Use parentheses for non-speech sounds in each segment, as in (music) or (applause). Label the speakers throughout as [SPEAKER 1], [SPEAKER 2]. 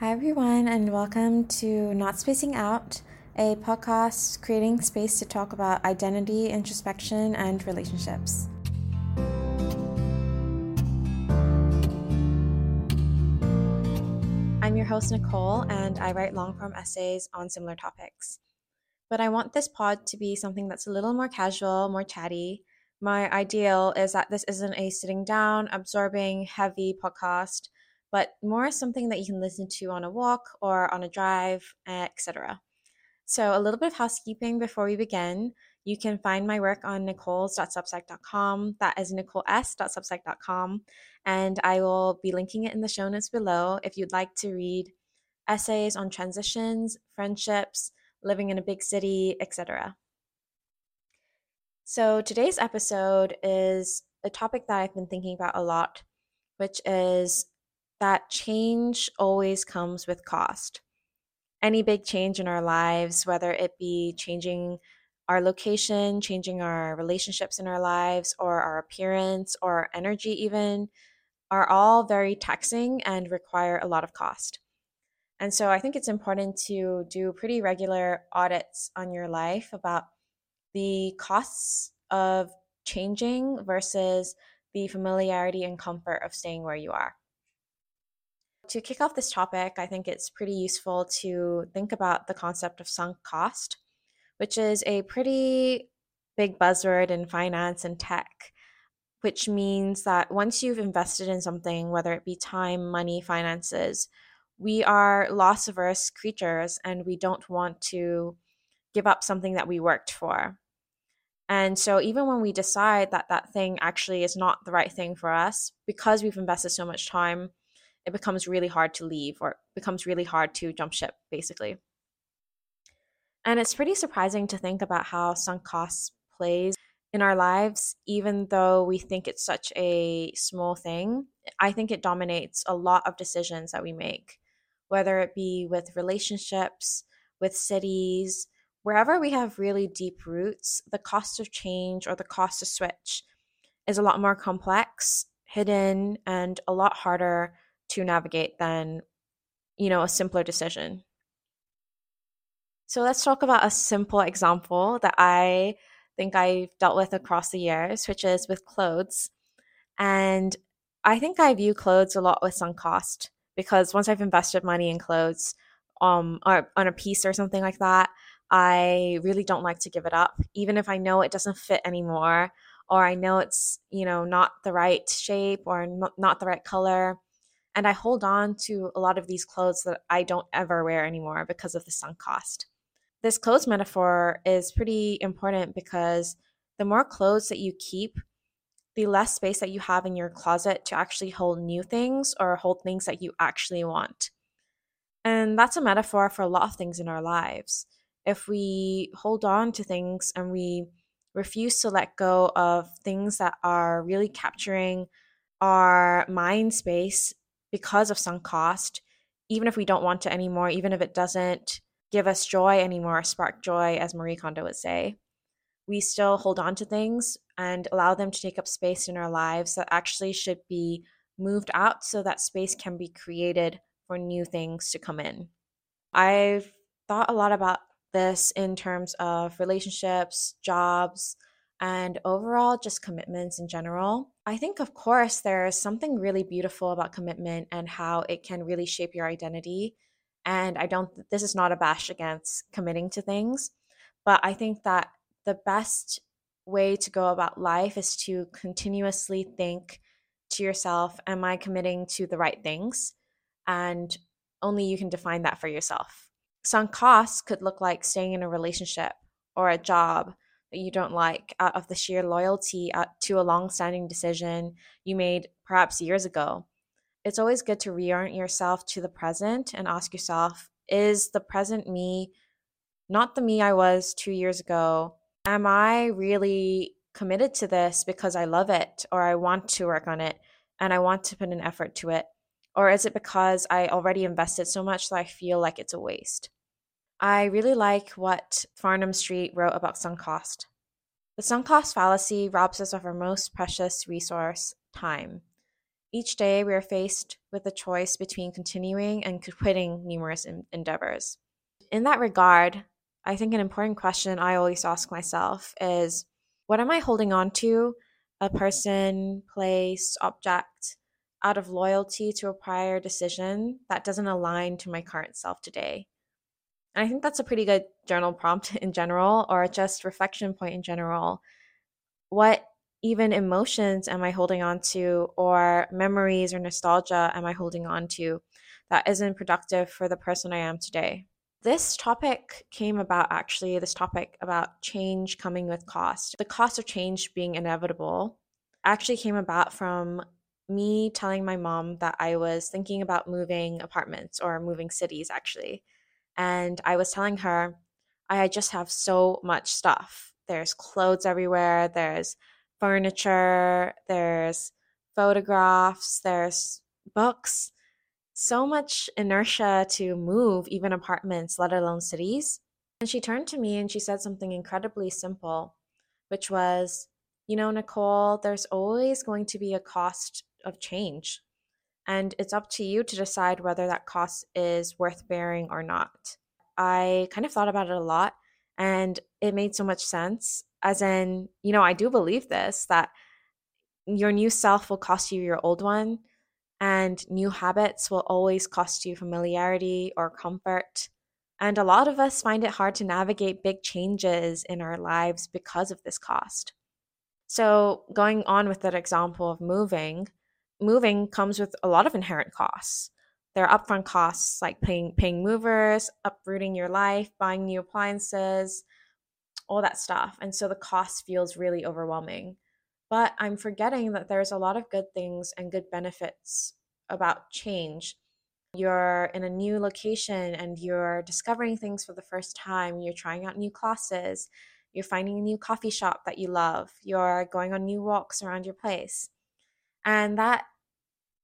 [SPEAKER 1] Hi, everyone, and welcome to Not Spacing Out, a podcast creating space to talk about identity, introspection, and relationships. I'm your host, Nicole, and I write long form essays on similar topics. But I want this pod to be something that's a little more casual, more chatty. My ideal is that this isn't a sitting down, absorbing, heavy podcast but more something that you can listen to on a walk or on a drive, eh, etc. So, a little bit of housekeeping before we begin. You can find my work on nicoles.substack.com. That is nicoles.substack.com. And I will be linking it in the show notes below if you'd like to read essays on transitions, friendships, living in a big city, etc. So, today's episode is a topic that I've been thinking about a lot, which is that change always comes with cost. Any big change in our lives, whether it be changing our location, changing our relationships in our lives, or our appearance, or our energy, even, are all very taxing and require a lot of cost. And so I think it's important to do pretty regular audits on your life about the costs of changing versus the familiarity and comfort of staying where you are to kick off this topic, I think it's pretty useful to think about the concept of sunk cost, which is a pretty big buzzword in finance and tech, which means that once you've invested in something, whether it be time, money, finances, we are loss averse creatures and we don't want to give up something that we worked for. And so, even when we decide that that thing actually is not the right thing for us, because we've invested so much time, it becomes really hard to leave or becomes really hard to jump ship, basically. And it's pretty surprising to think about how sunk costs plays in our lives, even though we think it's such a small thing. I think it dominates a lot of decisions that we make, whether it be with relationships, with cities, wherever we have really deep roots, the cost of change or the cost to switch is a lot more complex, hidden, and a lot harder to navigate than you know a simpler decision. So let's talk about a simple example that i think i've dealt with across the years which is with clothes. And i think i view clothes a lot with sunk cost because once i've invested money in clothes um or on a piece or something like that i really don't like to give it up. Even if i know it doesn't fit anymore or i know it's you know not the right shape or not the right color and I hold on to a lot of these clothes that I don't ever wear anymore because of the sunk cost. This clothes metaphor is pretty important because the more clothes that you keep, the less space that you have in your closet to actually hold new things or hold things that you actually want. And that's a metaphor for a lot of things in our lives. If we hold on to things and we refuse to let go of things that are really capturing our mind space because of sunk cost, even if we don't want to anymore, even if it doesn't give us joy anymore, spark joy, as Marie Kondo would say, we still hold on to things and allow them to take up space in our lives that actually should be moved out so that space can be created for new things to come in. I've thought a lot about this in terms of relationships, jobs, and overall just commitments in general. I think, of course, there's something really beautiful about commitment and how it can really shape your identity. And I don't, this is not a bash against committing to things, but I think that the best way to go about life is to continuously think to yourself, Am I committing to the right things? And only you can define that for yourself. Sunk costs could look like staying in a relationship or a job you don't like out of the sheer loyalty uh, to a long-standing decision you made perhaps years ago. It's always good to reorient yourself to the present and ask yourself, is the present me not the me I was 2 years ago? Am I really committed to this because I love it or I want to work on it and I want to put an effort to it? Or is it because I already invested so much that I feel like it's a waste? I really like what Farnam Street wrote about sunk cost. The sunk cost fallacy robs us of our most precious resource, time. Each day, we are faced with a choice between continuing and quitting numerous endeavors. In that regard, I think an important question I always ask myself is what am I holding on to? A person, place, object out of loyalty to a prior decision that doesn't align to my current self today. And I think that's a pretty good journal prompt (laughs) in general, or just reflection point in general. What even emotions am I holding on to, or memories or nostalgia am I holding on to that isn't productive for the person I am today? This topic came about actually, this topic about change coming with cost. The cost of change being inevitable actually came about from me telling my mom that I was thinking about moving apartments or moving cities actually. And I was telling her, I just have so much stuff. There's clothes everywhere, there's furniture, there's photographs, there's books so much inertia to move even apartments, let alone cities. And she turned to me and she said something incredibly simple, which was, You know, Nicole, there's always going to be a cost of change. And it's up to you to decide whether that cost is worth bearing or not. I kind of thought about it a lot and it made so much sense. As in, you know, I do believe this that your new self will cost you your old one and new habits will always cost you familiarity or comfort. And a lot of us find it hard to navigate big changes in our lives because of this cost. So, going on with that example of moving, moving comes with a lot of inherent costs. There are upfront costs like paying paying movers, uprooting your life, buying new appliances, all that stuff. And so the cost feels really overwhelming. But I'm forgetting that there's a lot of good things and good benefits about change. You're in a new location and you're discovering things for the first time. You're trying out new classes. You're finding a new coffee shop that you love. You're going on new walks around your place. And that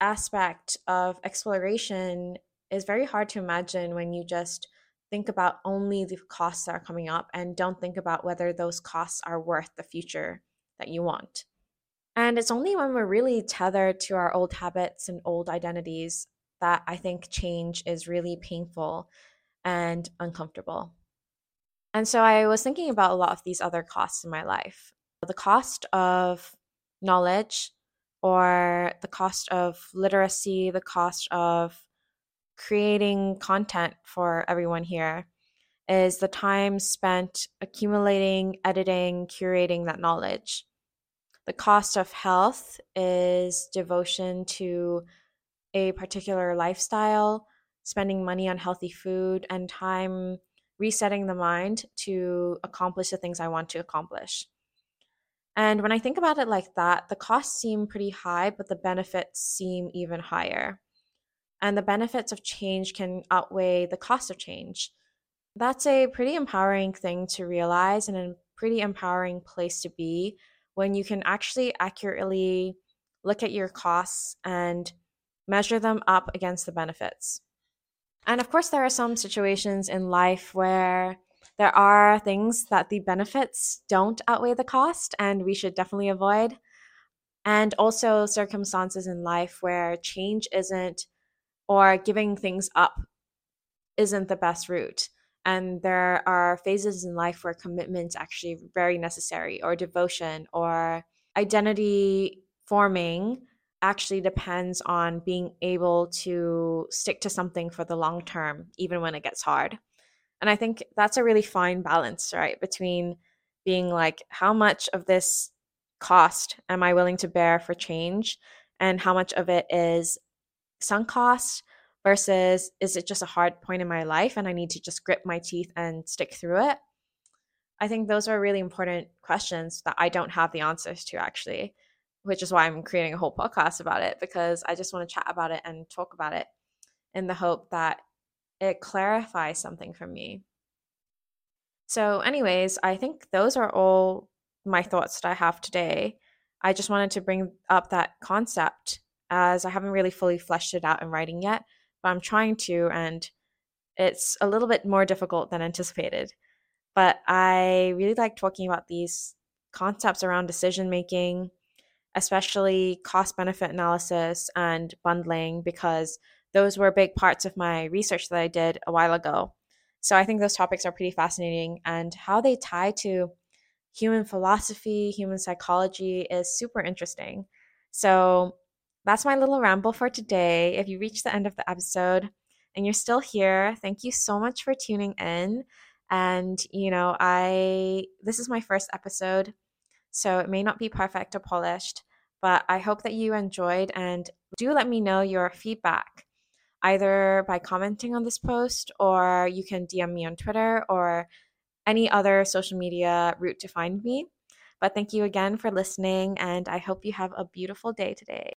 [SPEAKER 1] aspect of exploration is very hard to imagine when you just think about only the costs that are coming up and don't think about whether those costs are worth the future that you want. And it's only when we're really tethered to our old habits and old identities that I think change is really painful and uncomfortable. And so I was thinking about a lot of these other costs in my life the cost of knowledge, or the cost of literacy, the cost of creating content for everyone here is the time spent accumulating, editing, curating that knowledge. The cost of health is devotion to a particular lifestyle, spending money on healthy food, and time resetting the mind to accomplish the things I want to accomplish. And when I think about it like that, the costs seem pretty high, but the benefits seem even higher. And the benefits of change can outweigh the cost of change. That's a pretty empowering thing to realize and a pretty empowering place to be when you can actually accurately look at your costs and measure them up against the benefits. And of course, there are some situations in life where there are things that the benefits don't outweigh the cost, and we should definitely avoid. And also, circumstances in life where change isn't, or giving things up isn't the best route. And there are phases in life where commitment's actually very necessary, or devotion, or identity forming actually depends on being able to stick to something for the long term, even when it gets hard. And I think that's a really fine balance, right? Between being like, how much of this cost am I willing to bear for change? And how much of it is sunk cost versus is it just a hard point in my life and I need to just grip my teeth and stick through it? I think those are really important questions that I don't have the answers to actually, which is why I'm creating a whole podcast about it because I just want to chat about it and talk about it in the hope that it clarifies something for me. So, anyways, I think those are all my thoughts that I have today. I just wanted to bring up that concept as I haven't really fully fleshed it out in writing yet, but I'm trying to, and it's a little bit more difficult than anticipated. But I really like talking about these concepts around decision making especially cost benefit analysis and bundling, because those were big parts of my research that I did a while ago. So I think those topics are pretty fascinating, and how they tie to human philosophy, human psychology is super interesting. So that's my little ramble for today. If you reach the end of the episode and you're still here, thank you so much for tuning in. And, you know, I, this is my first episode, so it may not be perfect or polished, but I hope that you enjoyed and do let me know your feedback either by commenting on this post or you can DM me on Twitter or any other social media route to find me. But thank you again for listening, and I hope you have a beautiful day today.